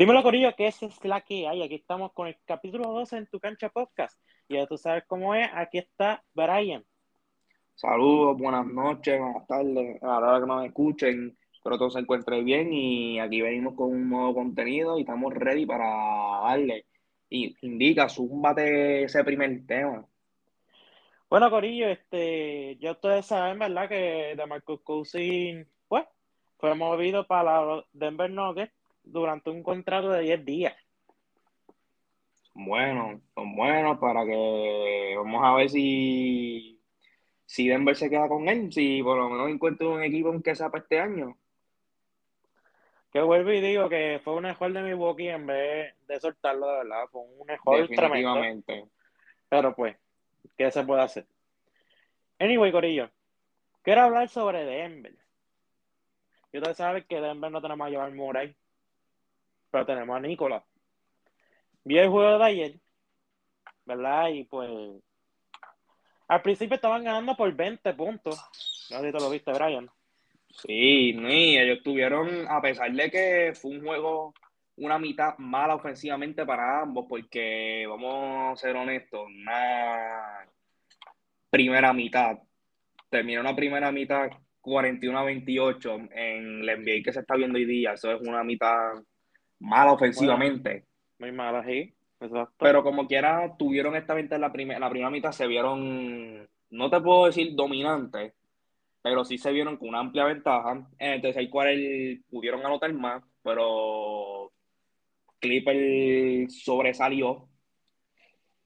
Dímelo, Corillo, que esa es la que hay. Aquí estamos con el capítulo 12 en tu cancha podcast. Y ya tú sabes cómo es. Aquí está Brian. Saludos, buenas noches, buenas tardes, a la hora que nos escuchen. Espero todo se encuentre bien y aquí venimos con un nuevo contenido y estamos ready para darle. Y indica, zúmbate ese primer tema. Bueno, Corillo, este, ya ustedes saben, ¿verdad? Que de Marcus Cousin, pues, fue movido para la Denver Nuggets durante un contrato de 10 días. Son buenos, son buenos para que vamos a ver si, si Denver se queda con él, si por lo menos encuentra un equipo en que sea para este año. Que vuelvo y digo que fue un mejor de Milwaukee en vez de soltarlo, de verdad. Fue un mejor tremendo. Pero pues, ¿qué se puede hacer? Anyway, Corillo, quiero hablar sobre Denver. Y ustedes saben que Denver no tenemos a llevar Murray pero tenemos a Nicolás. Vi el juego de ayer, ¿verdad? Y pues al principio estaban ganando por 20 puntos. No sé si te lo viste, Brian. Sí, ni ellos tuvieron, a pesar de que fue un juego, una mitad mala ofensivamente para ambos, porque vamos a ser honestos, una primera mitad, terminó una primera mitad 41 a 28 en la NBA que se está viendo hoy día, eso es una mitad mala ofensivamente. muy mala, sí. Pero como quiera, tuvieron esta venta en la, primera la primera mitad, se vieron, no te puedo decir dominantes, pero sí se vieron con una amplia ventaja. En el tercer cuarto pudieron anotar más, pero Clipper sobresalió.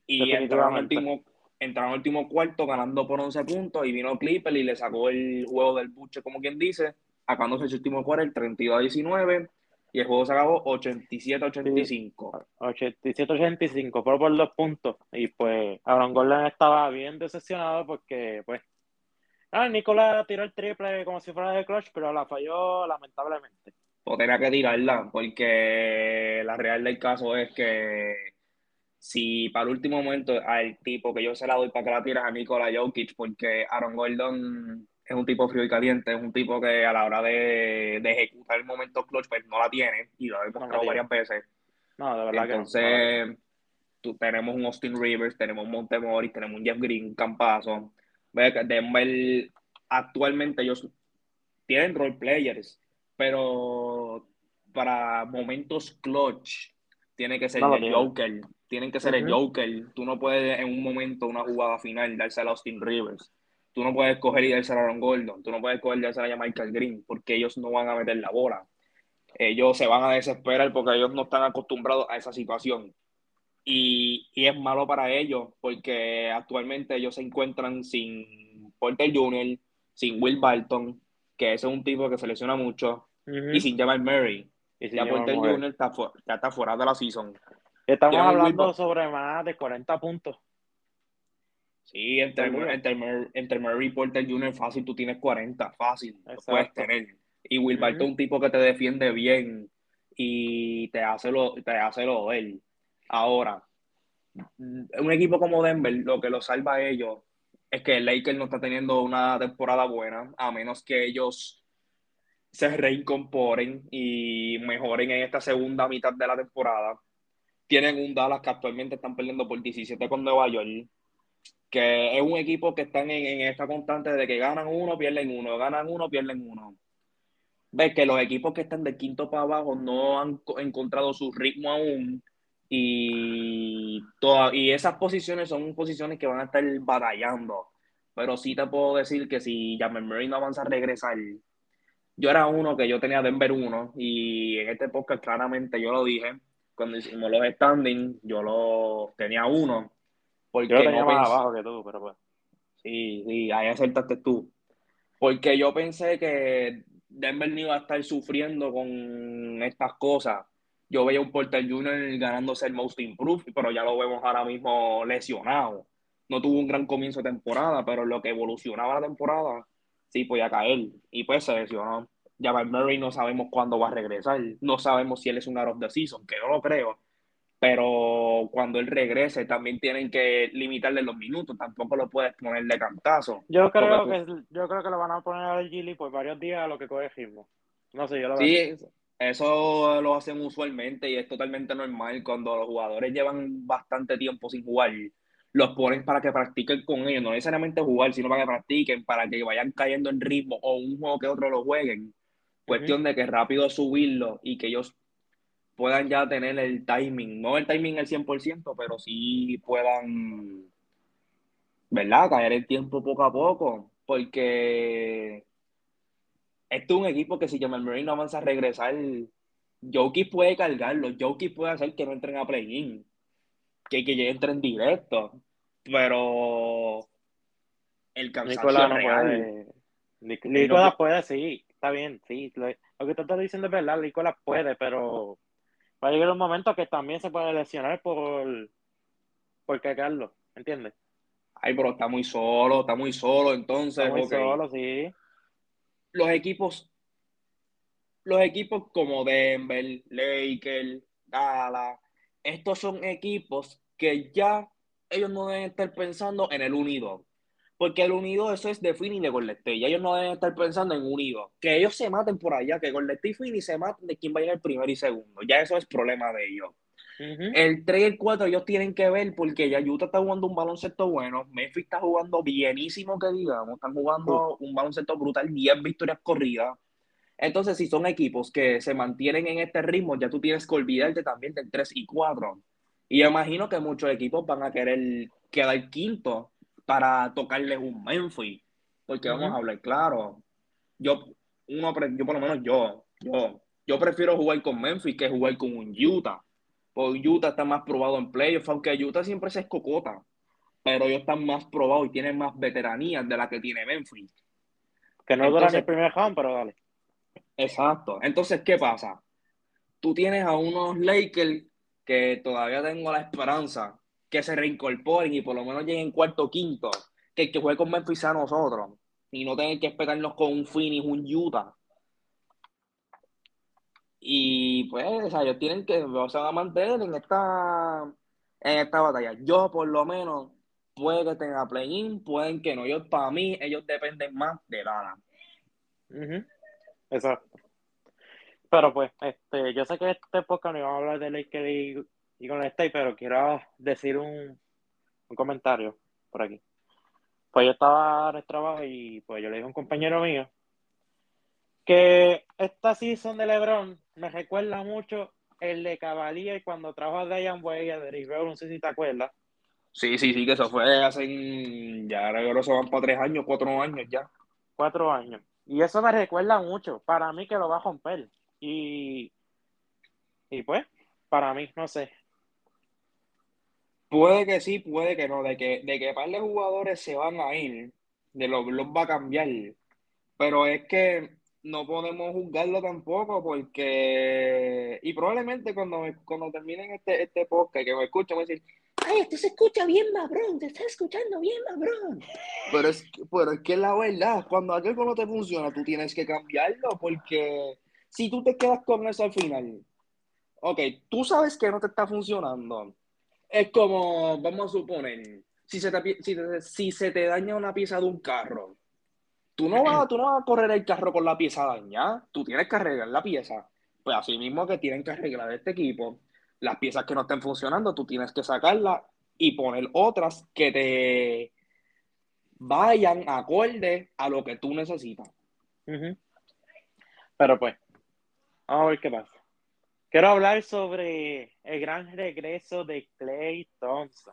Y entraron al último, entraron al último cuarto ganando por 11 puntos y vino Clipper y le sacó el juego del buche, como quien dice, acabándose el último cuarto, el 32 a 19 y el juego se acabó 87-85. 87-85, fue por dos puntos. Y pues Aaron Gordon estaba bien decepcionado porque, pues, ah, Nicolás tiró el triple como si fuera de clutch, pero la falló lamentablemente. O tenía que tirarla, porque la real del caso es que si para el último momento al tipo que yo se la doy para que la tiras a Nicolás Jokic, porque Aaron Gordon es un tipo frío y caliente, es un tipo que a la hora de, ejecutar el momento clutch, pues no la tiene, y lo ha demostrado varias veces. No, de verdad Entonces, tú, tenemos un Austin Rivers, tenemos un Montemoris, tenemos un Jeff Green, un Campazo. Denver, actualmente ellos tienen role players, pero para momentos clutch, tiene que ser el Joker, tienen que ser el Joker. Tú no puedes en un momento, una jugada final, darse a Austin Rivers tú no puedes coger y darse a Aaron Gordon, tú no puedes coger y darse a Michael Green, porque ellos no van a meter la bola. Ellos se van a desesperar porque ellos no están acostumbrados a esa situación. Y, es malo para ellos porque actualmente ellos se encuentran sin Porter Jr., sin Will Barton, que ese es un tipo que se lesiona mucho, y sin Jamal Murray. Y ya Porter Jr. Está, ya está fuera de la season. Estamos hablando sobre más de 40 puntos. Sí, entre, entre, entre Murray y Porter Jr. fácil, tú tienes 40, fácil, puedes tener. Y Will Barton es un tipo que te defiende bien y te hace lo, te hace lo de él. Ahora, un equipo como Denver, lo que lo salva a ellos es que el Lakers no está teniendo una temporada buena, a menos que ellos se reincorporen y mejoren en esta segunda mitad de la temporada. Tienen un Dallas que actualmente están perdiendo por 17 con Nueva York que es un equipo que están en, esta constante de que ganan uno, pierden uno, ganan uno, pierden uno. Ves que los equipos que están de quinto para abajo no han encontrado su ritmo aún y, y esas posiciones son posiciones que van a estar batallando. Pero sí te puedo decir que si Jamal Murray no avanza a regresar, yo era uno que yo tenía Denver 1 y en este podcast claramente yo lo dije, cuando hicimos los standings, yo lo tenía uno porque yo tenía más abajo que tú, pero pues. Sí, sí, ahí acertaste tú. Porque yo pensé que Denver no iba a estar sufriendo con estas cosas. Yo veía un Porter Jr. ganándose el Most Improved, pero ya lo vemos ahora mismo lesionado. No tuvo un gran comienzo de temporada, pero lo que evolucionaba la temporada, sí podía caer. Y pues se lesionó. Ya Murray no sabemos cuándo va a regresar. No sabemos si él es un out of the season, que no lo creo pero cuando él regrese también tienen que limitarle los minutos, tampoco lo puedes poner de cantazo. Yo creo que yo creo que lo van a poner al Gili por varios días a lo que coge. No sé, yo lo Sí, es Eso lo hacen usualmente y es totalmente normal cuando los jugadores llevan bastante tiempo sin jugar. Los ponen para que practiquen con ellos, no necesariamente jugar, sino para que practiquen, para que vayan cayendo en ritmo o un juego que otro lo jueguen. Cuestión de que rápido subirlo y que ellos puedan ya tener el timing, no el timing al 100%, pero sí puedan, ¿verdad? Caer el tiempo poco a poco, porque este es un equipo que si Jamal Murray no avanza a regresar, Jokic puede cargarlo, Jokic puede hacer que no entren a play-in, que, que entren directo, pero el cansancio Nicolás no real. Puede. Nicolás puede, sí, está bien, sí. Lo, que tú estás diciendo es verdad, Nicolás puede, pero va a llegar un momento que también se puede lesionar por, por cagarlo, ¿entiendes? Ay, pero está muy solo, está muy solo, entonces. Está muy solo, sí los equipos, los equipos como Denver, Lakers, Dallas, estos son equipos que ya ellos no deben estar pensando en el unido. Porque el unido, eso es de Fini y de Golden Ya ellos no deben estar pensando en unido. Que ellos se maten por allá, que Golden y Fini se maten de quién va a ir el primero y segundo. Ya eso es problema de ellos. El 3 y el 4 ellos tienen que ver porque ya Utah está jugando un baloncesto bueno, Memphis está jugando bienísimo que digamos, están jugando un baloncesto brutal, 10 victorias corridas. Entonces, si son equipos que se mantienen en este ritmo, ya tú tienes que olvidarte también del 3 y 4. Y yo imagino que muchos equipos van a querer quedar quinto para tocarles un Memphis. Porque vamos a hablar claro. Yo, uno, yo por lo menos yo, yo, yo prefiero jugar con Memphis que jugar con un Utah. Porque Utah está más probado en playoffs, aunque Utah siempre se escocota. Pero ellos están más probados y tienen más veteranías de la que tiene Memphis. Que no duran el primer round, pero dale. Exacto. Entonces, ¿qué pasa? Tú tienes a unos Lakers que todavía tengo la esperanza que se reincorporen y por lo menos lleguen cuarto o quinto, que el que juegue con Memphis a nosotros y no tener que esperarnos con un Phoenix, un Utah y pues, o sea, ellos tienen que, o sea, mantener en esta, en esta batalla. Yo, por lo menos, puede que tenga play-in, pueden que no. Yo, para mí, ellos dependen más de Lana. Exacto. Pero pues, este, yo sé que este podcast no iba a hablar de Lakers y, con el State, pero quiero decir un, un comentario por aquí. Pues yo estaba en el trabajo y pues yo le dije a un compañero mío que esta season de LeBron me recuerda mucho el de Cavalier cuando trajo a Diane Way a Derrick no sé si te acuerdas. Sí, sí, sí, que eso fue hace, ya ahora se van para tres años, cuatro años ya. Cuatro años. Y eso me recuerda mucho, para mí que lo va a romper. Y, y pues, para mí, no sé. Puede que sí, puede que no, de que, de que par de jugadores se van a ir, de los, los va a cambiar. Pero es que no podemos juzgarlo tampoco porque y probablemente cuando cuando terminen este este podcast que me escuchen me decir ay esto se escucha bien mabrón te está escuchando bien mabrón pero es pero es que la verdad cuando algo no te funciona tú tienes que cambiarlo porque si tú te quedas con eso al final ok tú sabes que no te está funcionando es como vamos a suponer si se si, si se te daña una pieza de un carro Tú no, vas, tú no vas a correr el carro con la pieza dañada, tú tienes que arreglar la pieza. Pues así mismo que tienen que arreglar este equipo, las piezas que no estén funcionando, tú tienes que sacarlas y poner otras que te vayan acorde a lo que tú necesitas. Pero pues, vamos a ver qué pasa. Quiero hablar sobre el gran regreso de Clay Thompson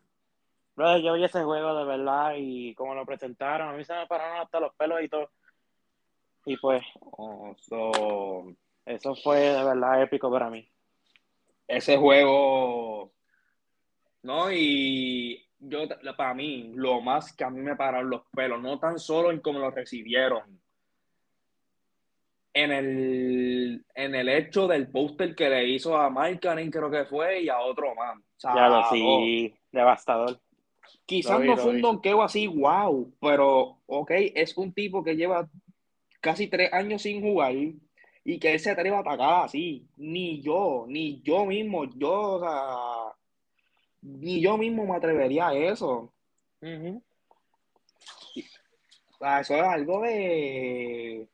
yo vi ese juego de verdad y como lo presentaron, a mí se me pararon hasta los pelos y todo. Y pues, eso fue de verdad épico para mí. Ese juego, ¿no? Y yo, para mí, lo más que a mí me pararon los pelos, no tan solo en cómo lo recibieron, en el, en el hecho del póster que le hizo a Mike creo que fue, y a otro más. O sí, devastador. Quizás no fue un donqueo así, wow, pero ok, es un tipo que lleva casi tres años sin jugar y que él se atreva a atacar así. Ni yo, ni yo mismo, yo, o sea, ni yo mismo me atrevería a eso. eso es algo de.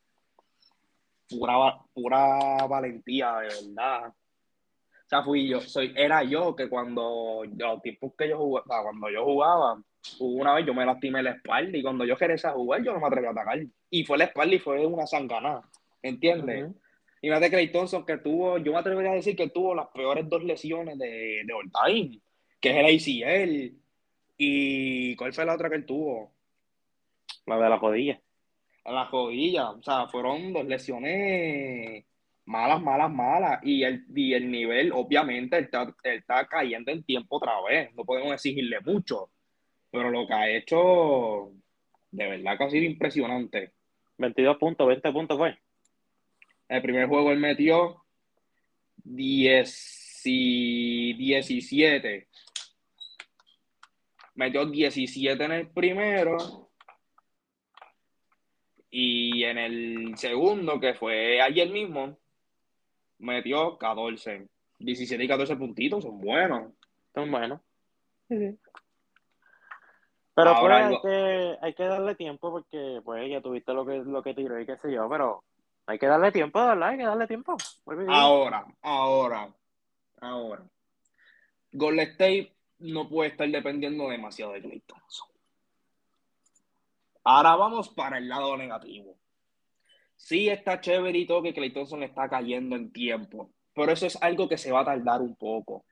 Pura, pura valentía, de verdad. O sea, fui yo, soy, era yo que cuando los tiempos que yo jugaba, cuando yo jugaba, una vez yo me lastimé la espalda y cuando yo quería jugar, yo no me atreví a atacar. Y fue la espalda y fue una zanganada. ¿Entiendes? Y más de Clay Thompson que tuvo, yo me atrevería a decir que tuvo las peores dos lesiones de, de all time, que es el ACL. ¿Y cuál fue la otra que él tuvo? La de la rodilla. La rodilla. O sea, fueron dos lesiones malas, malas, malas. Y el, y el nivel, obviamente, está, está cayendo en tiempo otra vez. No podemos exigirle mucho. Pero lo que ha hecho, de verdad que ha sido impresionante. 22 puntos, 20 puntos fue. El primer juego él metió 10 y 17. Metió 17 en el primero. Y en el segundo, que fue ayer mismo, metió 14. 17 y 14 puntitos son buenos. Son buenos. Sí, Pero pues hay, que, hay que darle tiempo porque pues ya tuviste lo que, lo que tiró y qué sé yo, pero hay que darle tiempo, ¿verdad? Hay que darle tiempo. Ahora, ahora, ahora. Golden State no puede estar dependiendo demasiado de Clay Thompson. Ahora vamos para el lado negativo. Sí está chévere y todo que Clay Thompson está cayendo en tiempo, pero eso es algo que se va a tardar un poco.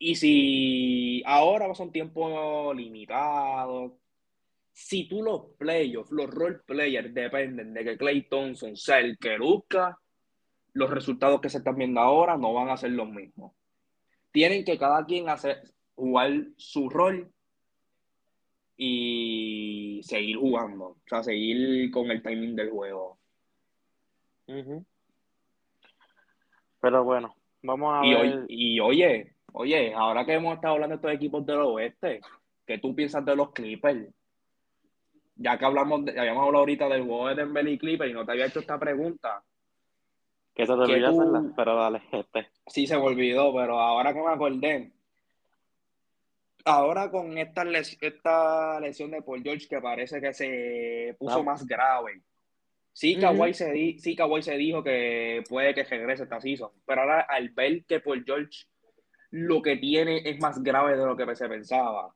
Y si ahora va a ser un tiempo limitado, si tú los playoffs, los role players dependen de que Clay Thompson sea el que busca, los resultados que se están viendo ahora no van a ser los mismos. Tienen que cada quien hacer, jugar su rol y seguir jugando, o sea, seguir con el timing del juego. Pero bueno, vamos a ver. y oye, oye, ahora que hemos estado hablando de estos equipos del oeste, ¿qué tú piensas de los Clippers? ya que hablamos, de, habíamos hablado ahorita del juego de Denver y Clipper y no te había hecho esta pregunta. Que se te olvidó hacerla, pero dale, este. Sí, se me olvidó, pero ahora que me acordé, ahora con esta, esta lesión de Paul George que parece que se puso más grave. Sí, Kawhi, se di, sí, Kawhi se dijo que puede que regrese esta season, pero ahora al ver que Paul George lo que tiene es más grave de lo que se pensaba.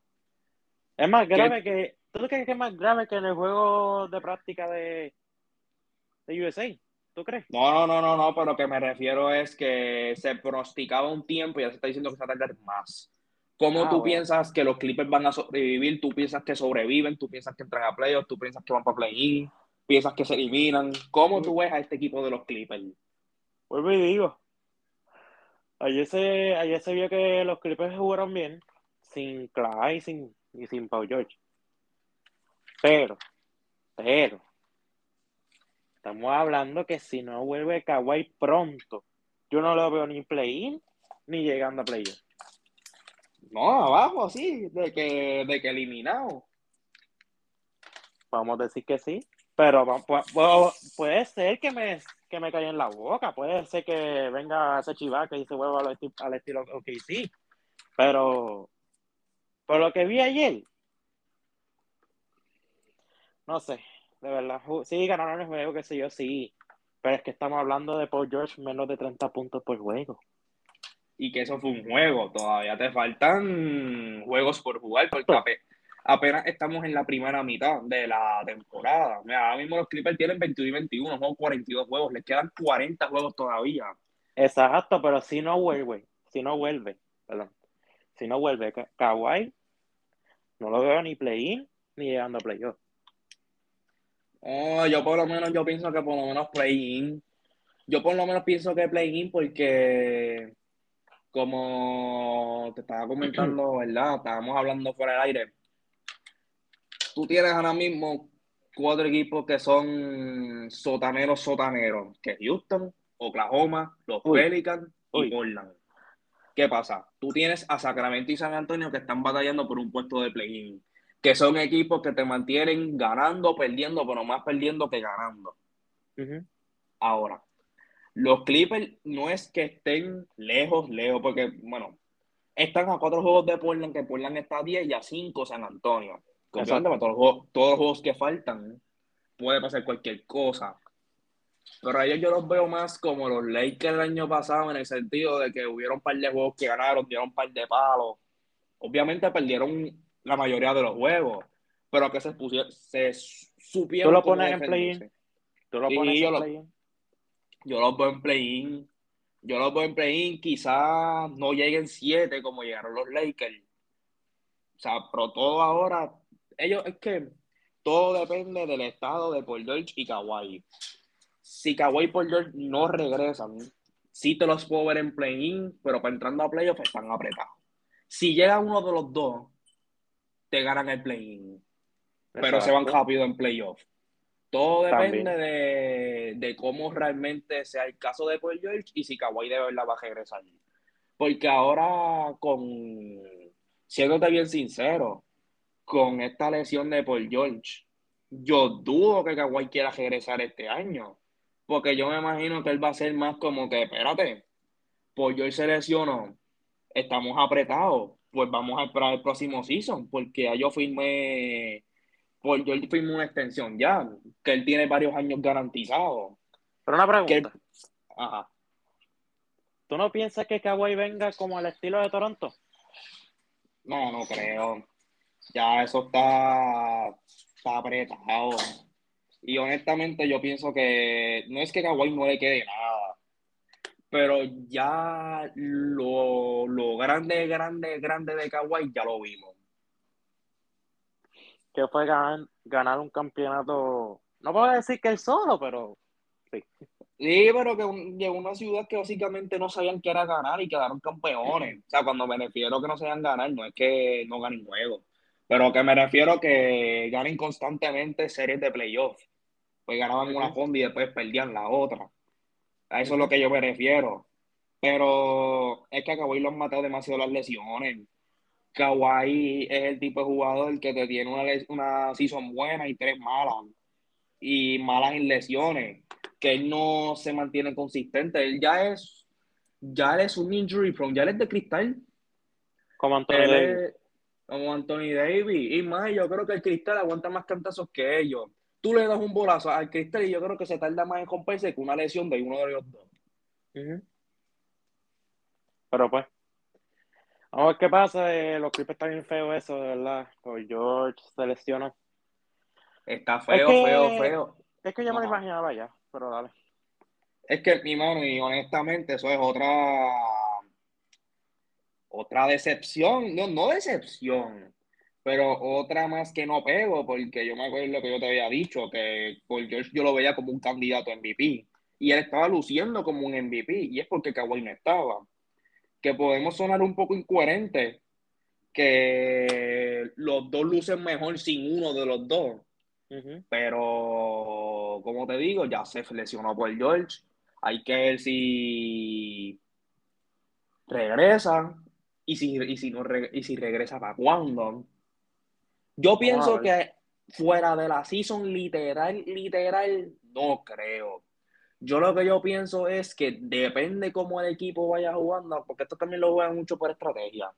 Es más grave que ¿Tú crees que es más grave que en el juego de práctica de, de USA? ¿Tú crees? No, no, no, no, no, pero lo que me refiero es que se pronosticaba un tiempo y ya se está diciendo que se va a tardar más. ¿Cómo ah, tú piensas que los Clippers van a sobrevivir? ¿Tú piensas que sobreviven? ¿Tú piensas que entran a playoffs? ¿Tú piensas que van para play-in? ¿Piensas que se eliminan? ¿Cómo tú ves a este equipo de los Clippers? Vuelvo y digo. Ayer se, ayer se vio que los Clippers jugaron bien, sin Clay sin, y sin Paul George. Pero, pero, estamos hablando que si no vuelve Kawhi pronto, yo no lo veo ni play-in ni llegando a play-in. No, abajo, sí, de que, de que eliminado. Vamos a decir que sí, pero puede ser que me, que me caiga en la boca, puede ser que venga ese chivaca y se vuelva al estilo, al estilo sí. pero por lo que vi ayer, no sé, de verdad. Sí, ganaron el juego, qué sé yo, sí. Pero es que estamos hablando de Paul George menos de 30 puntos por juego. Y que eso fue un juego. Todavía te faltan juegos por jugar porque apenas estamos en la primera mitad de la temporada. Mira, ahora mismo los Clippers tienen 21 y 21, son 42 juegos. Les quedan 40 juegos todavía. Exacto, pero si no vuelve, si no vuelve, perdón, si no vuelve Kawhi, no lo veo ni play-in ni llegando a playoff. Oh, yo por lo menos, yo pienso que por lo menos play-in. Yo por lo menos pienso que play-in porque, como te estaba comentando, ¿verdad? Estábamos hablando fuera del aire. Tú tienes ahora mismo cuatro equipos que son sotaneros, sotaneros, que Houston, Oklahoma, los Pelicans y Portland. ¿Qué pasa? Tú tienes a Sacramento y San Antonio que están batallando por un puesto de play-in que son equipos que te mantienen ganando, perdiendo, pero más perdiendo que ganando. Ahora, los Clippers no es que estén lejos, lejos, porque, bueno, están a cuatro juegos de Portland, que Portland está a 10 y a 5 San Antonio. todos, todos los juegos que faltan, puede pasar cualquier cosa. Pero a ellos yo los veo más como los Lakers el año pasado, en el sentido de que hubieron un par de juegos que ganaron, dieron un par de palos. Obviamente perdieron la mayoría de los juegos, pero que se, pusieron, se supieron. ¿Tú lo pones en play-in? ¿Tú lo pones en play-in? Yo los veo en play-in. Yo los veo en play-in. Quizás no lleguen siete como llegaron los Lakers. O sea, pero todo ahora. Ellos, es que todo depende del estado de Paul George y Kawhi. Si Kawhi y Paul George no regresan, sí te los puedo ver en play-in, pero para entrando a playoff están apretados. Si llega uno de los dos, te ganan el play-in. Pero se van rápido en playoff. Todo depende de, de, cómo realmente sea el caso de Paul George y si Kawhi de verdad va a regresar. Porque ahora, con siéndote bien sincero, con esta lesión de Paul George, yo dudo que Kawhi quiera regresar este año. Porque yo me imagino que él va a ser más como que, espérate, Paul George se lesionó, estamos apretados, pues vamos a esperar el próximo season, porque ya yo firmé pues yo firmé una extensión ya, que él tiene varios años garantizados. Pero una pregunta. Ajá. ¿Tú no piensas que Kawhi venga como al estilo de Toronto? No, no creo. Ya eso está, está apretado. Y honestamente yo pienso que no es que Kawhi no le quede nada, pero ya lo, lo grande, grande, grande de Kawhi ya lo vimos que fue ganar, ganar un campeonato, no puedo decir que él solo, pero sí. Sí, pero que llegó una ciudad que básicamente no sabían qué era ganar y quedaron campeones. O sea, cuando me refiero que no sabían ganar, no es que no ganen juegos, pero que me refiero que ganen constantemente series de playoffs. Pues ganaban una fonda y después perdían la otra. A eso es lo que yo me refiero. Pero es que acabó y lo han matado demasiado las lesiones. Kawhi es el tipo de jugador que te tiene una, una season buena y tres malas. Y malas en lesiones. Que él no se mantiene consistente. Él ya es, ya es un injury prone, ya él es de cristal. Como Anthony Davis. Como Anthony Davis. Y más, yo creo que el cristal aguanta más cantazos que ellos. Tú le das un bolazo al cristal y yo creo que se tarda más en romperse que una lesión de uno de los dos. Pero pues, Vamos a ver qué pasa. Eh, los clips están bien feos, eso, de verdad. Por George se lesionó. Está feo, feo, feo. Es que yo me lo imaginaba ya, pero dale. Es que, mi mano, y honestamente, eso es otra. Otra decepción. No, no decepción. Pero otra más que no pego, porque yo me acuerdo que yo te había dicho que por George yo lo veía como un candidato a MVP. Y él estaba luciendo como un MVP. Y es porque Kawhi no estaba que podemos sonar un poco incoherentes, que los dos lucen mejor sin uno de los dos. Pero, como te digo, ya se lesionó por George. Hay que ver si regresa y si, y si, no y si regresa para cuándo. Yo pienso que fuera de la season literal, literal, no creo. Yo lo que yo pienso es que depende cómo el equipo vaya jugando, porque esto también lo juegan mucho por estrategia.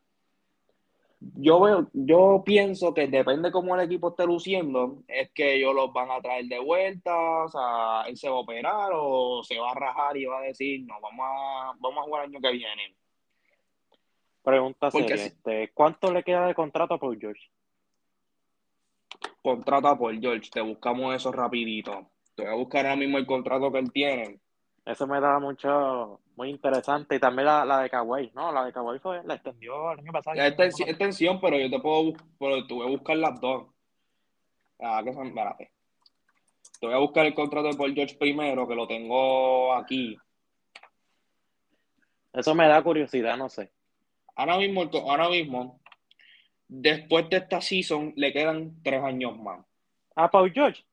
Yo veo, yo pienso que depende cómo el equipo esté luciendo, es que ellos los van a traer de vuelta, o sea, él se va a operar o se va a rajar y va a decir, no, vamos a, vamos a jugar el año que viene. Pregunta seria, este, ¿cuánto le queda de contrato por George? Contrato por George, te buscamos eso rapidito. Te voy a buscar ahora mismo el contrato que él tiene. Eso me da mucho, muy interesante. Y también la, la de Kawhi, ¿no? La de Kawhi fue, la extendió el año pasado. Es extensión, pero yo te puedo, pero te voy a buscar las dos. Ah, que son, espérate. Te voy a buscar el contrato de Paul George primero, que lo tengo aquí. Eso me da curiosidad, no sé. Ahora mismo, ahora mismo, después de esta season, le quedan tres años más. ¿A Paul George?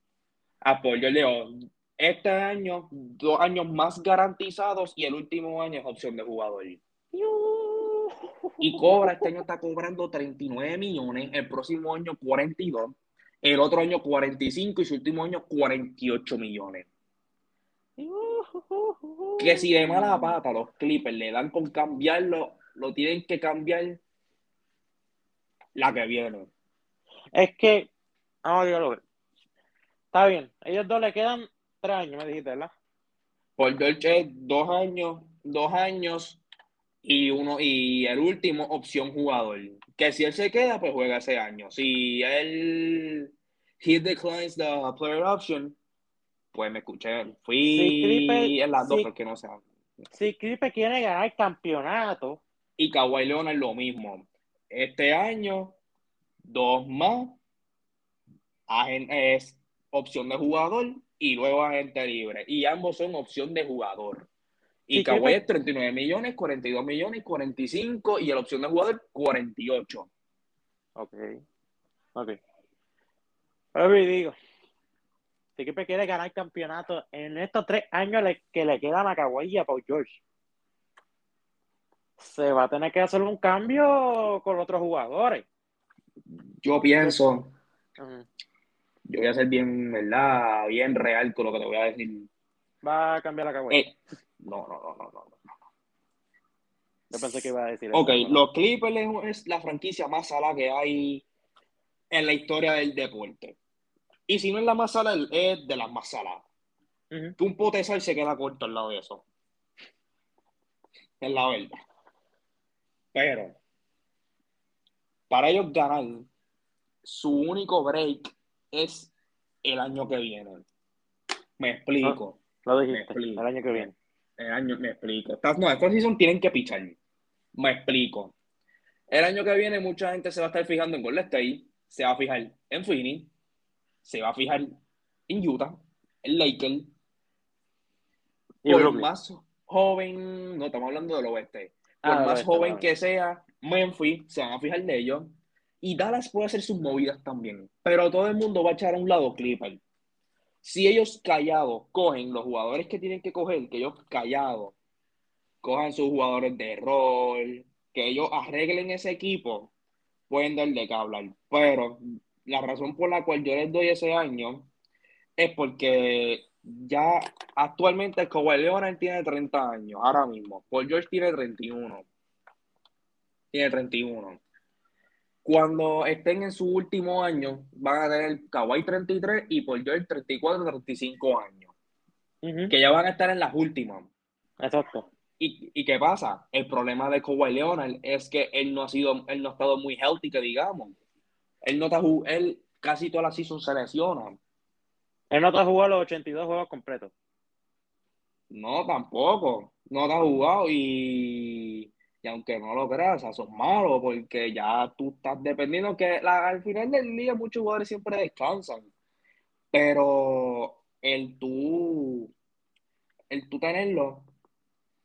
Apoyo León. Este año, dos años más garantizados y el último año es opción de jugador. Y cobra, este año está cobrando 39 millones, el próximo año 42, el otro año 45 y su último año 48 millones. Que si de mala pata los Clippers le dan con cambiarlo, lo tienen que cambiar la que viene. Es que, vamos a Está bien. Ellos dos le quedan tres años, me dijiste, ¿verdad? George es dos años, dos años y uno y el último opción jugador. Que si él se queda, pues juega ese año. Si él he declines the player option, pues me escuché. Fui en las dos porque no sé. Si Clipper quiere ganar el campeonato. Y Kawhi Leonard lo mismo. Este año, dos más. Es opción de jugador y luego agente libre. Y ambos son opción de jugador. Y Kawhi es 39 millones, 42 millones, 45 y la opción de jugador 48. Ok. Ok. Pero digo, si equipo quiere ganar campeonato en estos tres años que le quedan a Kawhi y a Paul George, se va a tener que hacer un cambio con otros jugadores. Yo pienso, yo voy a ser bien, ¿verdad? Bien real con lo que te voy a decir. Va a cambiar la. Eh, no, no, no, no, no, no. Yo pensé que iba a decir Ok, los Clippers es la franquicia más sala que hay en la historia del deporte. Y si no es la más sala, es de las más saladas. Que un potesal se queda corto al lado de eso. Es la verdad. Pero, para ellos ganar, su único break es el año que viene. Me explico. lo dijiste, el año que viene. El año, me explico. no, esta season tienen que pichar. Me explico. El año que viene mucha gente se va a estar fijando en Golden State, se va a fijar en Phoenix, se va a fijar en Utah, en Lakers. Por más joven, no estamos hablando del oeste, por ah, más joven que sea, Memphis se van a fijar de ellos. Y Dallas puede hacer sus movidas también. Pero todo el mundo va a echar a un lado Clipper. Si ellos callados cogen los jugadores que tienen que coger, que ellos callados cojan sus jugadores de rol, que ellos arreglen ese equipo, pueden dar de hablar. Pero la razón por la cual yo les doy ese año es porque ya actualmente Kawhi Leonard tiene 30 años, ahora mismo. Paul George tiene 31. Tiene 31 cuando estén en su último año, van a tener Kawhi 33 y Paul George 34, 35 años. Que ya van a estar en las últimas. Exacto. ¿Y, ¿Y, qué pasa? El problema de Kawhi Leonard es que él no ha sido, él no ha estado muy healthy, que digamos. Él no está él casi toda la season se lesiona. Él no te ha jugado los 82 juegos completos. No, tampoco. No te ha jugado y aunque no lo creas, eso es malo porque ya tú estás dependiendo que al final del día muchos jugadores siempre descansan. Pero el tú, el tú tenerlo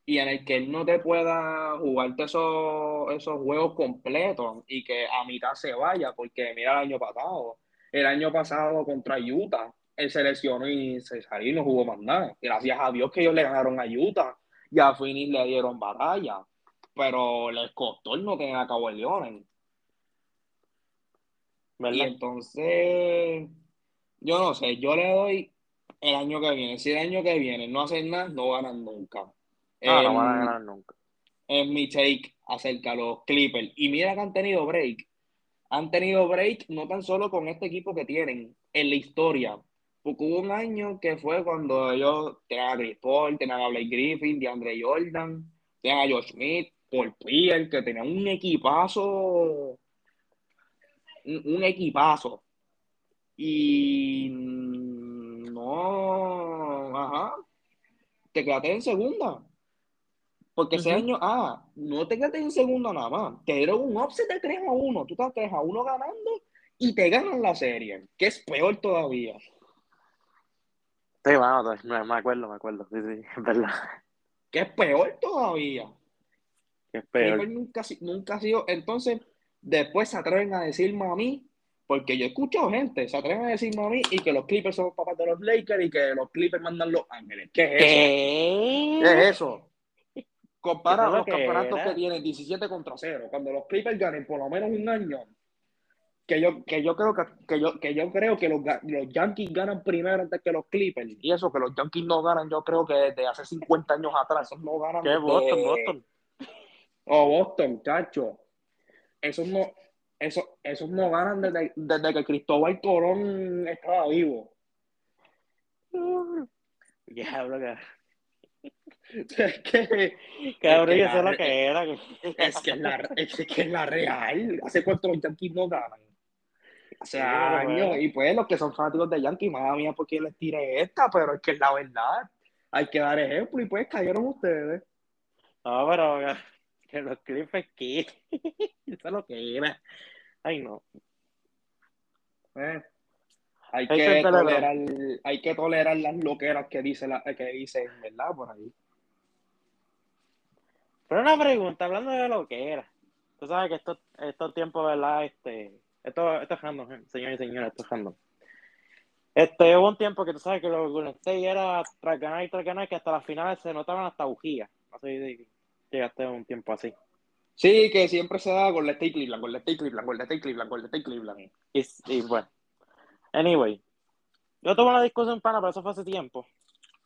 y en el que él no te pueda jugarte esos, esos juegos completos y que a mitad se vaya, porque mira el año pasado, el año pasado contra Utah, él se lesionó y se salió y no jugó más nada. Gracias a Dios que ellos le ganaron a Utah y a Phoenix le dieron batalla pero les costó el no tener a Cabo León. Y entonces, yo no sé, yo le doy el año que viene. Si el año que viene no hacen nada, no ganan nunca. Ah, no van a ganar nunca. Es mi take acerca de los Clippers. Y mira que han tenido break. Han tenido break no tan solo con este equipo que tienen en la historia. Porque hubo un año que fue cuando ellos tenían a Chris Paul, tenían a Blake Griffin, DeAndre Jordan, tenían a Josh Smith, por Pierre, que tenía un equipazo, un, equipazo. Y no, ajá, te quedaste en segunda. Porque ese año, ah, no te quedaste en segunda nada más. Te dieron un offset de 3 a 1. Tú estás 3 a 1 ganando y te ganan la serie, que es peor todavía. Sí, bueno, me acuerdo, me acuerdo. Sí, sí, es verdad. Que es peor todavía. Nunca, nunca ha sido. Entonces, después se atreven a decirme a mí, porque yo he escuchado gente, se atreven a decirme a mí y que los Clippers son los papás de los Lakers y que los Clippers mandan los Ángeles. ¿Qué es eso? ¿Qué, es eso? Compara los campeonatos que tienen 17 contra 0. Cuando los Clippers ganen por lo menos un año, que yo, que yo creo que, que yo, que yo creo que los, los, Yankees ganan primero antes que los Clippers. Y eso que los Yankees no ganan, yo creo que desde hace 50 años atrás, esos no ganan. ¿Qué Boston, Boston? O Boston, cacho. Esos no, esos, esos no ganan desde, desde que Cristóbal Colón estaba vivo. Ya, bro, Es que. Cabrón, eso es lo que era. Es que es la, es que es la real. ¿Hace cuánto los Yankees no ganan? Hace años. Y pues los que son fanáticos de Yankees, madre mía, porque les tiré esta, pero es que es la verdad. Hay que dar ejemplo y pues cayeron ustedes. No, pero que los Clippers, ¿qué? eso es lo que era. Ay, no. Eh, hay, que, tolerar, hay que tolerar las loqueras que, dice la, que dicen, ¿verdad? Por ahí. Pero una pregunta, hablando de loqueras. Tú sabes que estos, estos tiempos, ¿verdad? Este, esto, esto es random, señores y señores, esto es random. Este, hubo un tiempo que tú sabes que los Golden State era tras ganar y tras ganar, que hasta las finales se notaban hasta bujías. No sé si llegaste un tiempo así. Sí, que siempre se da Golden State Cleveland, Golden State Cleveland, Golden State Cleveland, Golden State Cleveland. Y, y bueno. Anyway. Yo tuve una discusión pana, pero eso fue hace tiempo.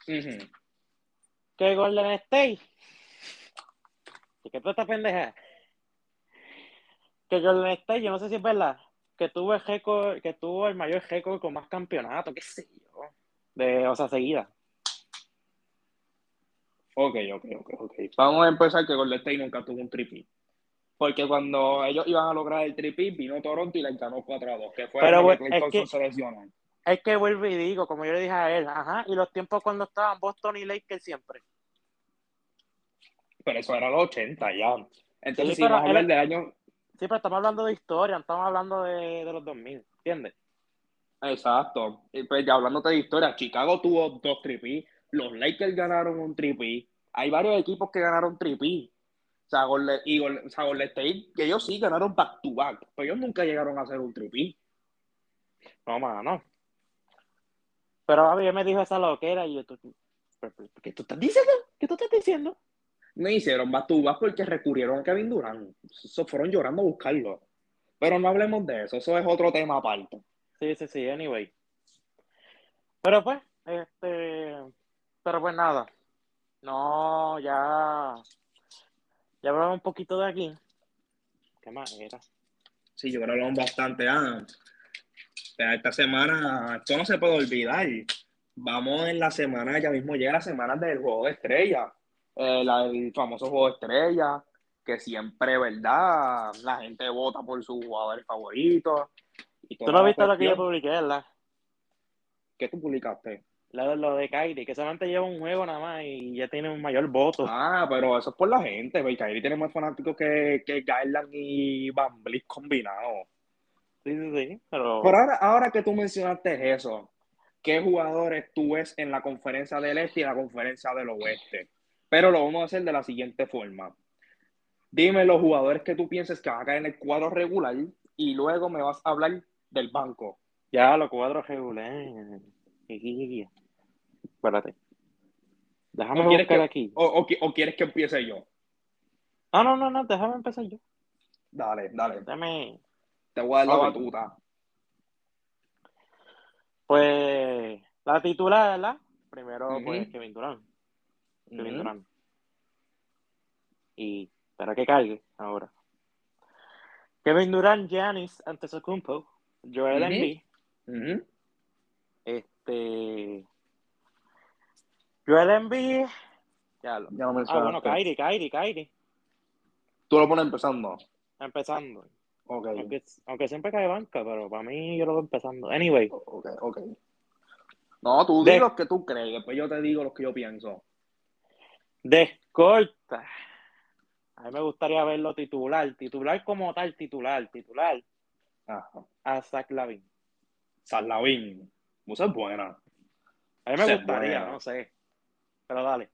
Que Golden State. Y que tú esta pendeja. Que Golden State, yo no sé si es verdad, que tuvo el récord, que tuvo el mayor récord con más campeonatos, qué sé yo. De, o sea, seguida. Ok, ok, ok, ok. Vamos a empezar que Golden State nunca tuvo un triple. Porque cuando ellos iban a lograr el triple, vino Toronto y le ganó 4 a 2, que fue Pero, el es que, Es que vuelvo y digo, como yo le dije a él, ajá, y los tiempos cuando estaban Boston y Lakers siempre. Pero eso era los 80 ya. Entonces, si vamos a hablar del año. Sí, pero estamos hablando de historia, estamos hablando de, de los 2000, ¿entiendes? Exacto. Pues ya hablándote de historia, Chicago tuvo dos tripis, los Lakers ganaron un tripi, hay varios equipos que ganaron tripi. O sea, Golden, y o sea, State, que ellos sí ganaron back to back, pero ellos nunca llegaron a hacer un tripi. No, mano. Pero a mí me dijo esa loquera y yo, ¿qué tú estás diciendo? ¿Qué tú estás diciendo? Me hicieron back to back porque recurrieron a Kevin Durant. Se fueron llorando a buscarlo. Pero no hablemos de eso, eso es otro tema aparte. Sí, sí, sí, anyway. Pero pues, este, pero pues nada. No, ya ya hablamos un poquito de aquí. ¿Qué más era? Sí, yo creo que hablamos bastante. Ah, esta semana, esto no se puede olvidar. Vamos en la semana, ya mismo llega la semana del juego de estrella. Eh, el famoso juego de estrella, que siempre, ¿verdad? La gente vota por su jugador favorito. ¿Tú no viste lo que yo publiqué, verdad? ¿Qué tú publicaste? Lo, lo de Kyrie, que solamente lleva un juego nada más y ya tiene un mayor voto. Ah, pero eso es por la gente, porque Kyrie tiene más fanáticos que, que Garland y Van Vliet combinados. Sí, sí, sí, pero... ahora, ahora que tú mencionaste eso, ¿qué jugadores tú ves en la conferencia del este y en la conferencia del oeste? Pero lo vamos a hacer de la siguiente forma. Dime los jugadores que tú pienses que van a caer en el cuadro regular y luego me vas a hablar del banco. Ya, los cuadros regulares. Espérate. Déjame o buscar aquí. O, o, quieres que empiece yo? No, no, no, no, déjame empezar yo. Dale, dale. Dame. Te voy a dar la batuta. Pues la titular, ¿verdad? Primero, pues Kevin Durant. Kevin Durant. Y espera que caiga ahora. Kevin Durant, Giannis, Antetokounmpo, Joel Embiid, este. Joel Embiid. Ya, lo, ya no ah, bueno, Kairi, Kairi, Kairi. ¿Tú lo pones empezando? Empezando. Ok. Aunque, siempre cae banca, pero para mí yo lo voy empezando. Anyway. Ok, ok. No, tú di los que tú crees, después yo te digo los que yo pienso. Descorta. A mí me gustaría verlo titular, titular como tal, titular, titular. Ajá. A Zach Lavin. Zach Lavin. Musa es buena. A mí me gustaría, no sé. Pero dale.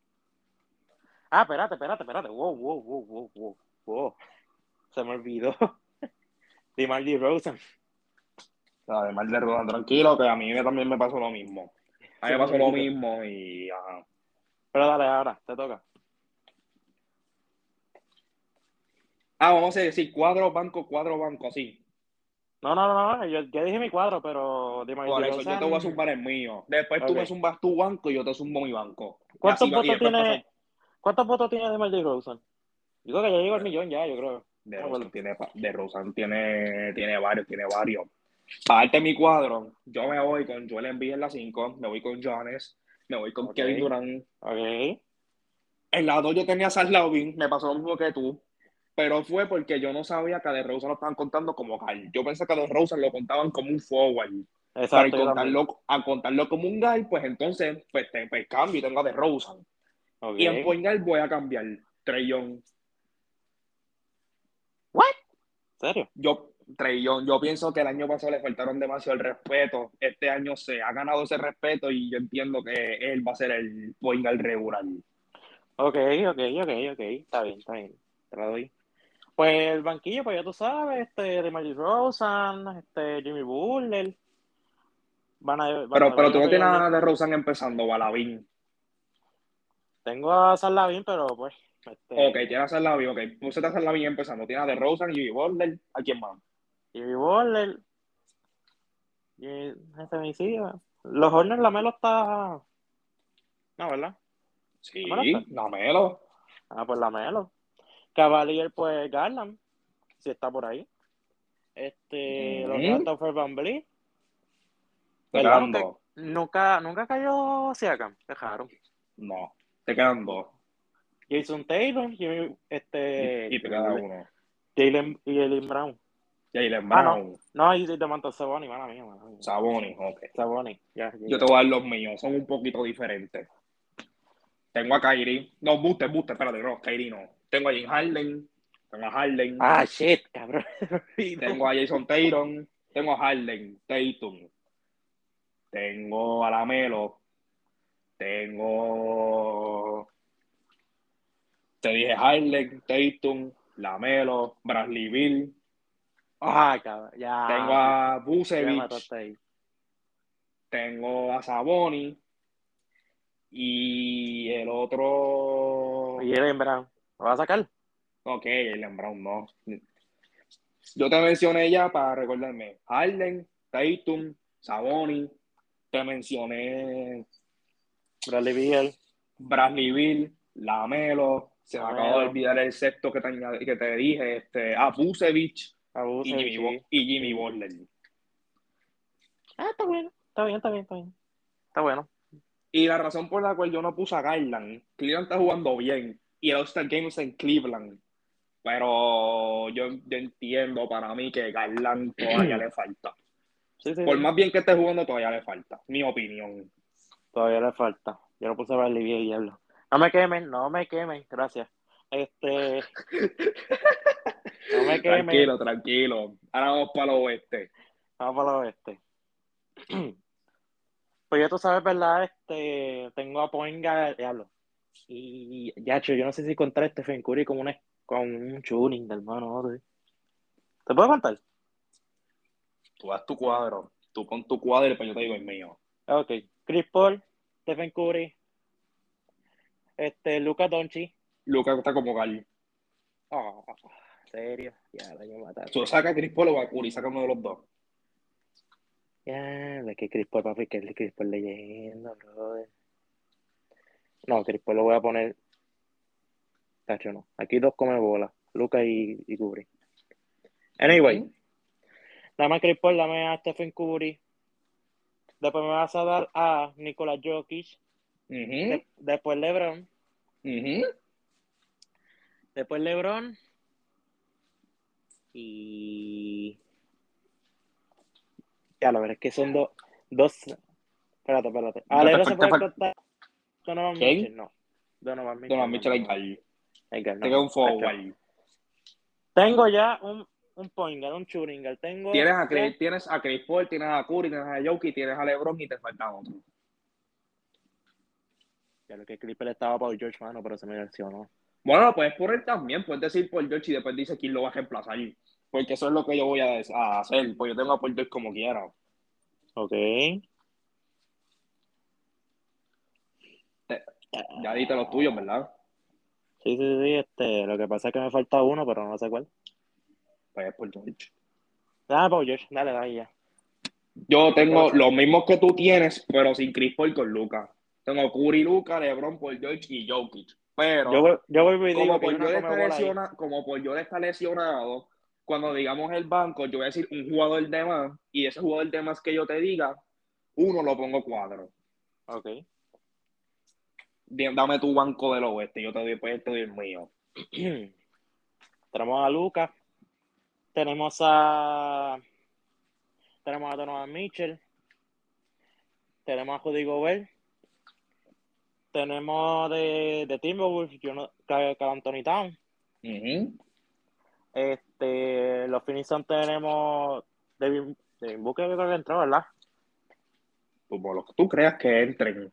Ah, espérate, espérate, espérate. Wow, wow, wow, wow, wow. wow. Se me olvidó. Dimar Rosen. O Dimar Rosen, tranquilo, que a mí también me pasó lo mismo. A mí me pasó lo mismo y. Ajá. Pero dale, ahora, te toca. Ah, vamos a decir cuadro, banco, cuadro, banco, así. No, no, no, no, yo ya dije mi cuadro, pero de Por eso yo te voy a zumbar el mío. Después tú me zumbas tu banco y yo te zumbo mi banco. ¿Cuántos votos tiene, ¿cuántos votos tiene de Marty Rosen? Digo que ya llegó el millón ya, yo creo. De Rosen, tiene, de Rosen tiene, tiene varios, tiene varios. Para darte mi cuadro, yo me voy con Joel Embiid en la 5, me voy con Jones, me voy con Kevin Durant. Ok. En lado yo tenía a Sarlaubin, me pasó lo mismo que tú, pero fue porque yo no sabía que a DeRozan lo estaban contando como guy. Yo pensé que a DeRozan lo contaban como un forward. Exacto, Para contarlo, a contarlo como un guy, pues entonces, pues, te, pues cambio y tengo a DeRozan. Y en point voy a cambiar Young. ¿What? ¿Serio? Yo, Young, yo pienso que el año pasado le faltaron demasiado el respeto. Este año se ha ganado ese respeto y yo entiendo que él va a ser el point regular. Ok, ok, ok, ok. Está bien, está bien. Te lo doy. Pues el banquillo, pues ya tú sabes, este, de Magic Rosen, este, Jimmy Butler. Van a, pero, pero tú no tienes nada de Rosen empezando, Balabín. Tengo a Sarlavin, pero pues. Este... Ok, tienes a Sarlavin, ok. Puse a Sarlavin empezando. Tienes a de Rosen, Jimmy Butler. ¿A quién más? Jimmy Butler. Este. Los Hornets, la Melo está. No, ¿verdad? Sí, la Melo. Ah, pues la Melo. Cavalier, pues Garland, si está por ahí. Este, los Christopher Van Vliet. Nunca, nunca, nunca cayó Siakam, dejaron. No, te quedan dos. Jason Taylor, este. Y, te queda uno. Jalen y Jalen Brown. Jalen Brown. Ah, no. no, y te mando Saboni, mala mía, mala mía. Saboni, ok. Saboni, ya, Yo te voy a dar los míos, son un poquito diferentes. Tengo a Kyrie. No, Buster, Buster, espérate, no, Kyrie no. Tengo a Jim Harden. Tengo a Harden. Ah, shit, cabrón. tengo a Jason Tatum. Tengo a Harden, Tatum. Tengo a Lamelo. Tengo. Te dije Harden, Tatum, Lamelo, Bradley Bill. Ah, cabrón, ya. Tengo a Busevich. Tengo a Saboni. Y el otro. Y el Brown. ¿Lo vas a sacar? Ok, el Brown no. Yo te mencioné ya para recordarme. Harden, Tatum, Saboni. Te mencioné. Bradley Bill. Bradley Bill, Lamelo. Se me acabó de olvidar el sexto que te, que te dije. Este, a Busevich. y Jimmy, y Jimmy Butler. Ah, está bueno. Está bien, está bien, está bien. Está bueno. Y la razón por la cual yo no puse a Garland, Cleveland está jugando bien y el All-Star Game es en Cleveland. Pero yo, entiendo para mí que Garland todavía le falta. por más bien que esté jugando, todavía le falta. Mi opinión. Todavía le falta. Yo lo puse a verle bien y diablo. No me quemen, no me quemen, gracias. Este. no me quemen. Tranquilo, tranquilo. Ahora vamos para el oeste. Vamos para el oeste. Pues ya tú sabes, ¿verdad? Este, tengo a Poinga, diablo. Y ya, yo no sé si contar este Stephen Curry con, una, con un tuning, hermano. ¿Te puedo contar? Tú haz tu cuadro. Tú pon tu cuadro y pues yo te digo el mío. Ok. Chris Paul, Stephen Curry, este, Luca Donchi. Luca está como gallo. Oh, serio. Ya, la voy a Tú sacas a Chris Paul o a Curry, saca uno de los dos. Ya, ve que Chris Paul, papi, que es Chris Paul leyenda, brother. No, Chris Paul lo voy a poner. Tacho, no. Aquí dos come bola. Lucas y, y Curry. Anyway. Dame a Chris Paul, dame a Stephen Curry. Después me vas a dar a Nicolás Jokic. después LeBron. Después LeBron. Y ya, lo verdad es que son dos. dos espérate, espérate. Ah, no se puede Donovan Mitchell, no. Donovan Mitchell. Donovan Mitchell hay gal. Tengo un forward. Tengo ya un, un pointer, un shooting Tengo tienes a, Chris, tienes a Chris Paul, tienes a Curry, tienes a Jokic, tienes a LeBron y te falta otro. Ya lo que Clipper estaba por George Mano, pero se me lesionó. Bueno, lo puedes poner también, puedes decir por George y después dice quién lo va a reemplazar. Porque eso es lo que yo voy a, hacer, pues yo tengo a Porter como quiera. Ok. Ya diste los tuyos, ¿verdad? Sí, sí, sí. Este, lo que pasa es que me falta uno, pero no sé cuál. Pues por George. Ah, por George. Dale, dale ya. Yo tengo los mismos que tú tienes, pero sin Chris Paul con Lucas. Tengo Curry, Lucas, LeBron, por George y Jokic. Pero yo, yo voy a como, por yo está como por yo está lesionado, cuando digamos el banco, yo voy a decir un jugador de más y ese jugador de más que yo te diga, uno lo pongo cuadro. Ok. Dame tu banco del oeste, yo te doy, pues, te doy el mío. tenemos a Lucas, tenemos a tenemos a Donovan Mitchell, tenemos a Judy Gobert, tenemos de, de Timberwolves, yo no, Anthony Town. Este, los Phoenix tenemos Devin, Devin Booker que creo que entró, ¿verdad? Pues por lo que tú creas que entren.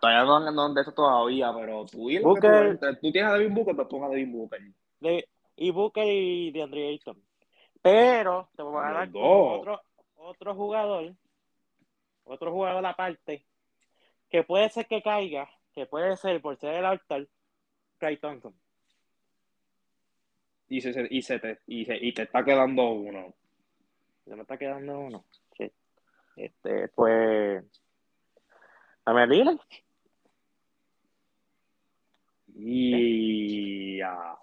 Todavía no han de eso todavía, pero tú, y Booker, tú, tú, tienes a Devin Booker, pues ponga a Devin Booker. De, y Booker y de Andre Ayton. Pero te voy a dar otro, otro jugador, otro jugador aparte, que puede ser que caiga, que puede ser por ser el altar, Clay Thompson. Y se, y, se te, y, se, y te está quedando uno. Se me está quedando uno. Sí. Este, pues. A ver, Y. ya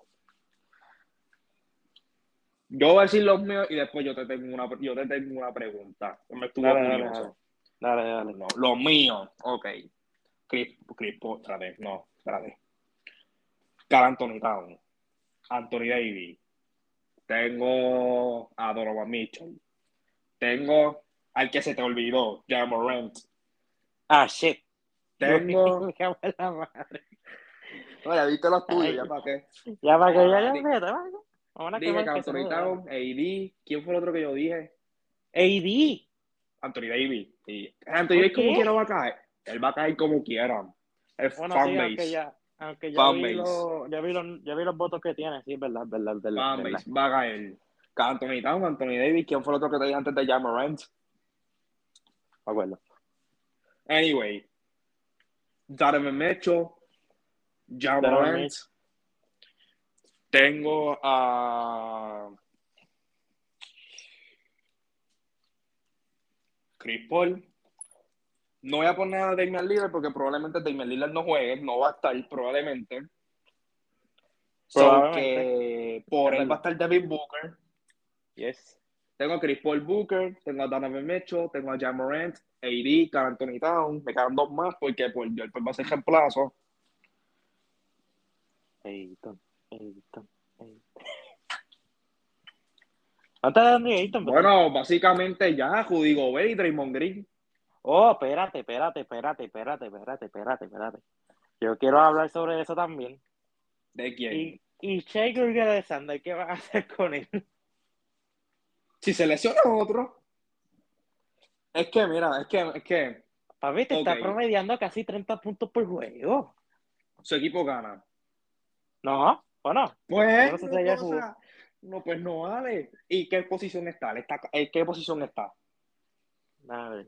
yo voy a decir los míos y después yo te tengo una, yo te tengo una pregunta. Me estuvo dale, dale, dale, dale, No, los míos, ok. Chris, Chris, espérate, no, espérate. Carl Anthony Town, Anthony Davis, tengo a Donovan Mitchell, tengo al que se te olvidó, Jamal Rent. Ah, shit. Tengo. Oye, viste los tuyos, ya para qué. Ya para que ya, ya, ya, dije que Anthony Town, AD. ¿Quién fue el otro que yo dije? AD. Anthony Davis. Sí. Anthony Davis como quiera va a caer. Él va a caer como quiera. Es bueno, fanbase. Sí, ya, aunque ya vi, lo, ya, vi los, ya vi los votos que tiene, sí, es verdad, verdad, verdad. Fanbase, va a caer. Anthony Town, Anthony Davis. ¿Quién fue el otro que te dije antes de Jamarant? Me acuerdo. Anyway. Donovan Mitchell. Jamarant. Tengo a Chris Paul. No voy a poner a Damian Lillard porque probablemente Damian Lillard no juegue, no va a estar probablemente. que por él va a estar David Booker. Yes. Tengo a Chris Paul Booker, tengo a Donovan Mitchell, tengo a Jan Morant, AD, Carl Anthony Town. Me quedan dos más porque pues, yo va a ser reemplazo. Bueno, básicamente ya, Judy Gobert y Draymond Green. Oh, espérate, espérate, espérate, espérate, espérate, espérate, espérate. Yo quiero hablar sobre eso también. ¿De quién? Y, y Shea Alexander, ¿qué va a hacer con él? Si se lesiona otro. Es que, mira, es que, es que. Papi, te está promediando casi 30 puntos por juego. Su equipo gana. No, bueno. Pues, no, pues no vale. ¿Y qué posición está? ¿Está ¿En qué posición está? A ver.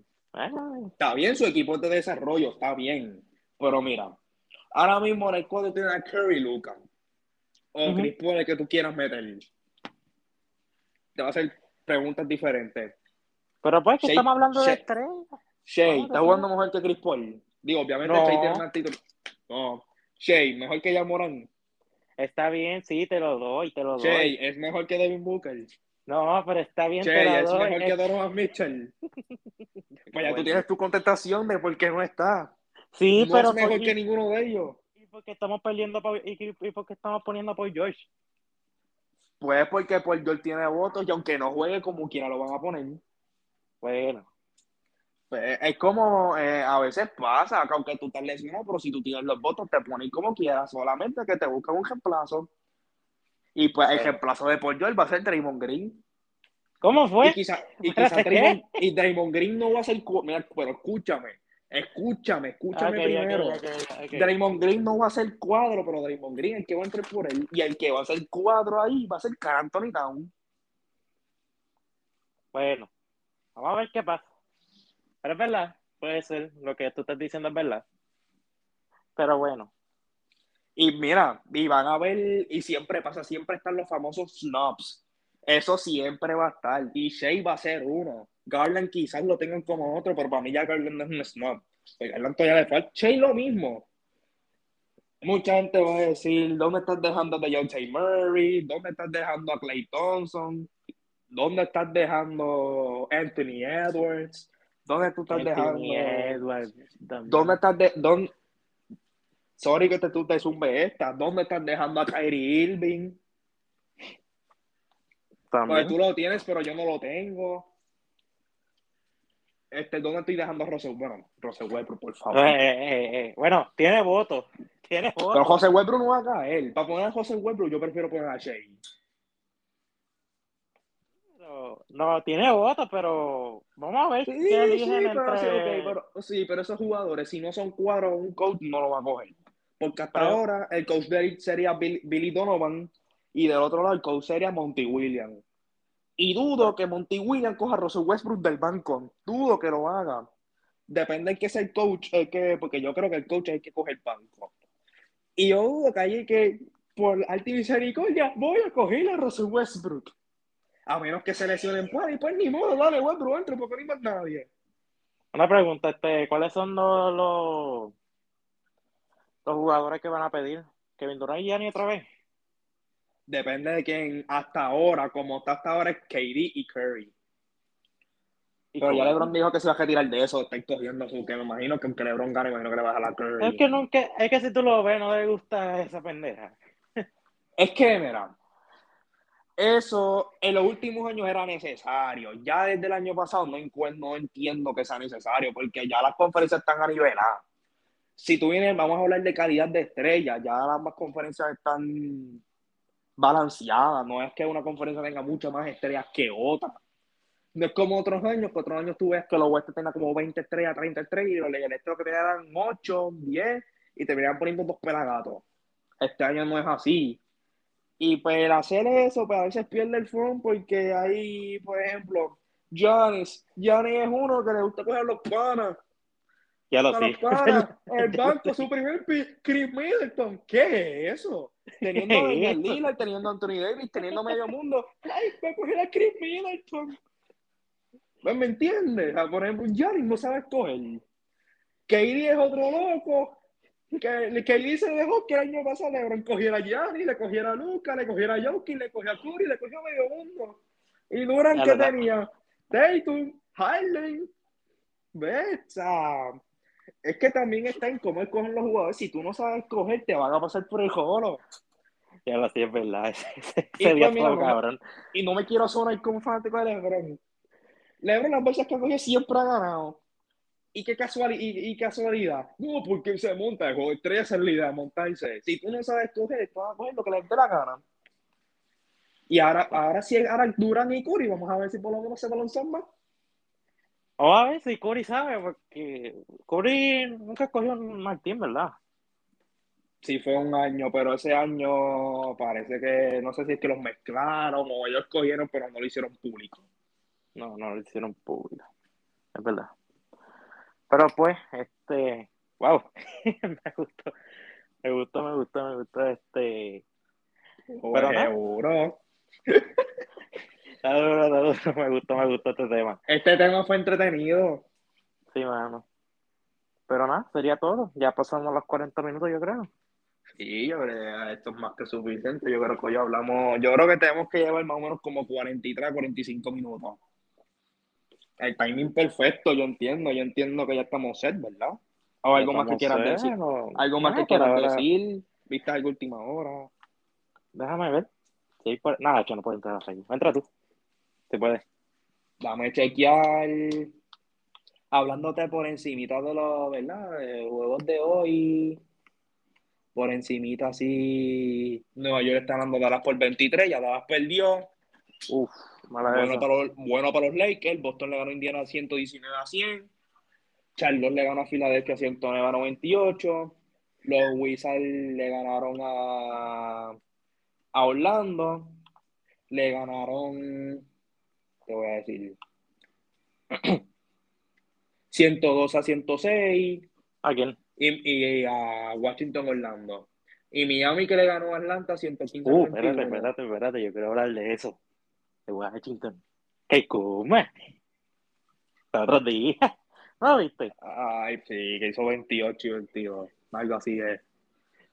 Está bien, su equipo de desarrollo, está bien. Pero mira, ahora mismo en el cuadro tiene a Curry Luca. O Chris Paul, el que tú quieras meter. Te va a hacer preguntas diferentes. Pero pues que estamos hablando de tres. Shea, ¿está jugando mejor que Chris Paul? Digo, obviamente no. Shea tiene más título. No. Shea, mejor que Yamoran. Está bien, sí, te lo doy, te lo doy. es mejor que Devin Booker. No, pero está bien, te lo es mejor que Donovan Mitchell. pues ya tú tienes tu contestación de por qué no está. Sí, pero... es mejor que ninguno de ellos. Y porque estamos perdiendo y porque estamos poniendo por George. Pues porque por George tiene votos y aunque no juegue como quiera lo van a poner. Bueno. Pues, es como eh, a veces pasa, que aunque tú estás lesionado, pero si tú tienes los votos, te ponen como quieras, solamente que te buscan un reemplazo. Y pues el reemplazo de Paul George va a ser Draymond Green. ¿Cómo fue? Y quizá, y Draymond, y Draymond Green no va a ser. Mira, pero escúchame, escúchame, escúchame primero. Draymond Green no va a ser cuadro, pero Draymond Green, el que va a entrar por él, y el que va a ser cuadro ahí va a ser Anthony Town. Bueno, vamos a ver qué pasa. Pero es verdad, puede ser, lo que tú estás diciendo es verdad. Pero bueno. Y mira, y van a ver, y siempre pasa, siempre están los famosos snobs. Eso siempre va a estar. Y Shea va a ser uno. Garland quizás lo tengan como otro, pero para mí ya Garland es un snob. Garland todavía le falta. Shea lo mismo. Mucha gente va a decir, ¿dónde estás dejando a John Murray? ¿Dónde estás dejando a Clay Thompson? ¿Dónde estás dejando Anthony Edwards? ¿Dónde tú estás dejando? ¿Dónde estás de, dónde, Sorry que te, tú te zumbe esta. ¿Dónde están dejando a Kyrie Irving? Pues tú lo tienes, pero yo no lo tengo. Este, ¿Dónde estoy dejando a José? Bueno, José Westbrook, por favor. Eh, eh, eh, bueno, tiene votos. Tiene votos. Pero José Westbrook no va a caer. Para poner a José Westbrook, yo prefiero poner a Shea. No, tiene votos, pero vamos a ver sí, qué eligen sí, pero, sí, pero, esos jugadores, si no son cuatro, un coach no lo va a coger. Porque hasta ahora el coach de sería Billy Donovan y del otro lado el coach sería Monty Williams. Y dudo que Monty Williams coja a Russell Westbrook del banco. Dudo que lo haga. Depende de que sea el coach, el que, porque yo creo que el coach hay que coger el banco. Y yo dudo que hay que, por alta misericordia, voy a coger a Russell Westbrook. A menos que se lesionen pues, y pues ni modo, dale, Westbrook, entre, porque no hay más nadie. Una pregunta, este, ¿cuáles son los, los, jugadores que van a pedir? ¿Kevin Durant y Gianni otra vez? Depende de quién. Hasta ahora, como está hasta ahora, es KD y Curry. Pero ya LeBron dijo que se va a retirar de eso, está cogiendo su, que me imagino que aunque LeBron gane, me imagino que le va a la Curry. Es que, nunca, es que si tú lo ves, no le gusta esa pendeja. es que, mira, eso en los últimos años era necesario. Ya desde el año pasado no, entiendo que sea necesario, porque ya las conferencias están a niveladas. Si tú vienes, vamos a hablar de calidad de estrella, ya las conferencias están balanceada, no es que una conferencia tenga muchas más estrellas que otra. No es como otros años, que otros años tú ves que los West tenían como 20 estrellas, 30 estrellas, y los electro que tenían 8, 10, y te venían poniendo dos pelagatos. Este año no es así. Y pues hacer eso, pues a veces pierde el front porque hay, por ejemplo, Giannis. Giannis es uno que le gusta coger los panas. Ya lo sé. El banco, su primer pick, Chris Middleton. ¿Qué es eso? Teniendo a Lillard, teniendo a Anthony Davis, teniendo medio mundo. ¡Ay, voy a coger a Chris Middleton! ¿Me entiendes? Por ejemplo, Giannis no sabe escoger. KD es otro loco. Que, que se dejó que el año pasado LeBron cogiera a Gianni, le cogiera a Luca, le cogiera a Jokic, le cogiera a Curry, le cogió a medio mundo. Y Durant que tenía Tatum, Harden, Betsa, es que también está en cómo escogen los jugadores. Si tú no sabes escoger, te van a pasar por el jolo. Ya lo sé, es verdad. Ese, y, pues, cabrón. y no me quiero sonar como fanático de LeBron. LeBron las veces que cogido siempre ha ganado. ¿Y qué casualidad? Y, casualidad? No, porque se monta, el juego estrella es la montarse. Si tú no sabes tú vas a coger lo que le dé la gana. Y ahora, ahora sí, ahora Durán y Curry, vamos a ver si por lo menos se balanzan más. O a ver si Curry sabe, porque Curry nunca escogió un Martín, ¿verdad? Sí, fue un año, pero ese año parece que, no sé si es que los mezclaron o ellos escogieron, pero no lo hicieron público. No, no lo hicieron público. Es verdad. Pero pues, este, wow, me gustó, me gustó, me gustó, me gustó este. Pero seguro. me gustó, me gustó este tema. Este tema fue entretenido. Sí, mano. Pero nada, sería todo. Ya pasamos los 40 minutos, yo creo. Sí, yo creo que esto es más que suficiente. Yo creo que hoy hablamos. Yo creo que tenemos que llevar más o menos como 43, 45 minutos. El timing perfecto, yo entiendo. Yo entiendo que ya estamos set, ¿verdad? O algo más que quieras decir. Algo más que quieras decir. ¿Viste algo última hora? Déjame ver. Sí, pues, nada, yo no puedo entrar ahí. Entra tú. Se puede. Dame chequear. Hablándote por encimita de los, ¿verdad? De juegos de hoy. Por encimita así. Nueva York está dando Dallas por 23, ya Dallas perdió. Uf, mala bueno, para los, bueno para los Lakers. Boston le ganó a Indiana 119 a 100. Charlotte le ganó a Filadelfia 109 a 98. Los Wizards le ganaron a, a Orlando. Le ganaron te voy a decir. 102 a 106. ¿A quién? Y, a Washington Orlando. Y Miami que le ganó a Atlanta 115 uh, espérate, espérate, espérate, yo quiero hablar de eso. De Washington. ¿Qué come? Otro día. ¿No viste? Ay, sí, que hizo 28 y 22. Algo así es.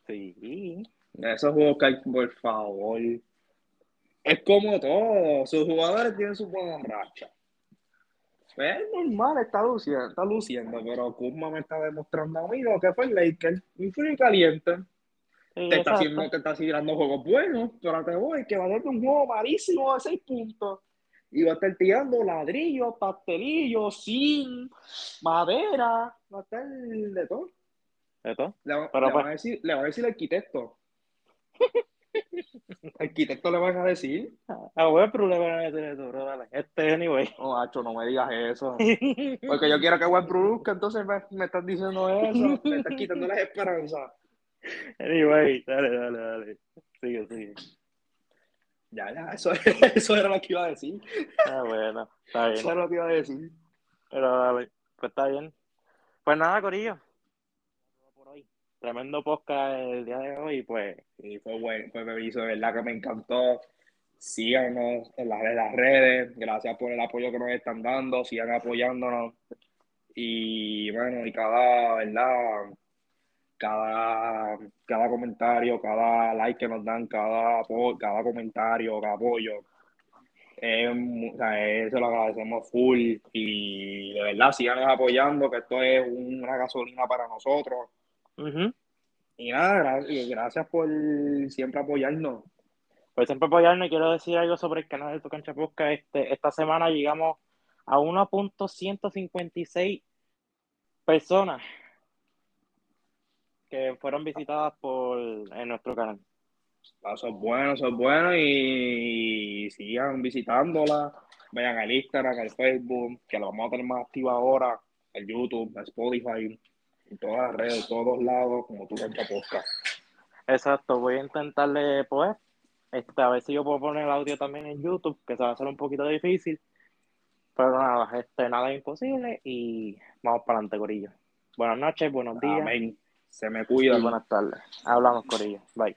Sí. Esos juegos que hay, por favor es como todo, sus jugadores tienen su buena racha. Es normal, está luciendo, está luciendo, pero Kuzma me está demostrando a mí lo que fue el Lakers, un frío caliente. Te, está haciendo, te está tirando juegos buenos, pero te voy, que va a ser un juego malísimo de seis puntos. Y va a estar tirando ladrillos, pastelillos, sin madera, va a estar de todo. ¿De todo? Le, le, van a decir, le van a decir arquitecto. arquitecto le van a decir. A Westbrook le van a decir eso, bro. Dale. Este anyway. No, Hacho, no me digas eso. Porque yo quiero que Westbrook, entonces me, me estás diciendo eso. Me estás quitando las esperanzas. Anyway, dale, dale, dale. Sigue, sigue. Ya, ya, eso, eso era lo que iba a decir. Ah, bueno, está bien. Eso era lo que iba a decir. Pero dale, pues está bien. Pues nada, Corillo tremendo podcast el día de hoy, pues. Sí, fue bueno, fue de verdad que me encantó. Síganos en las, las redes, gracias por el apoyo que nos están dando, sigan apoyándonos. Y bueno, y cada, ¿verdad? Cada, cada comentario, cada like que nos dan, cada, cada comentario, cada apoyo, eso lo agradecemos full y de verdad sigan apoyando, que esto es una gasolina para nosotros. Y nada, gracias por siempre apoyarnos. Por siempre apoyarnos, quiero decir algo sobre el canal de Tu Cancha Este, esta semana llegamos a 1.156 personas que fueron visitadas por en nuestro canal. Eso es bueno, eso es bueno y sigan visitándola. Vayan al Instagram, al Facebook, que lo vamos a tener más activo ahora, al YouTube, al Spotify en todas las redes, todos lados, como tú cancha podcast. Exacto, voy a intentarle, pues, este, a ver si yo puedo poner el audio también en YouTube, que se va a hacer un poquito difícil. Pero nada, este, nada es imposible y vamos para adelante, Corillo. Buenas noches, buenos días. Amén. Se me cuida. buenas tardes. Hablamos, Corillo. Bye.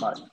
Bye.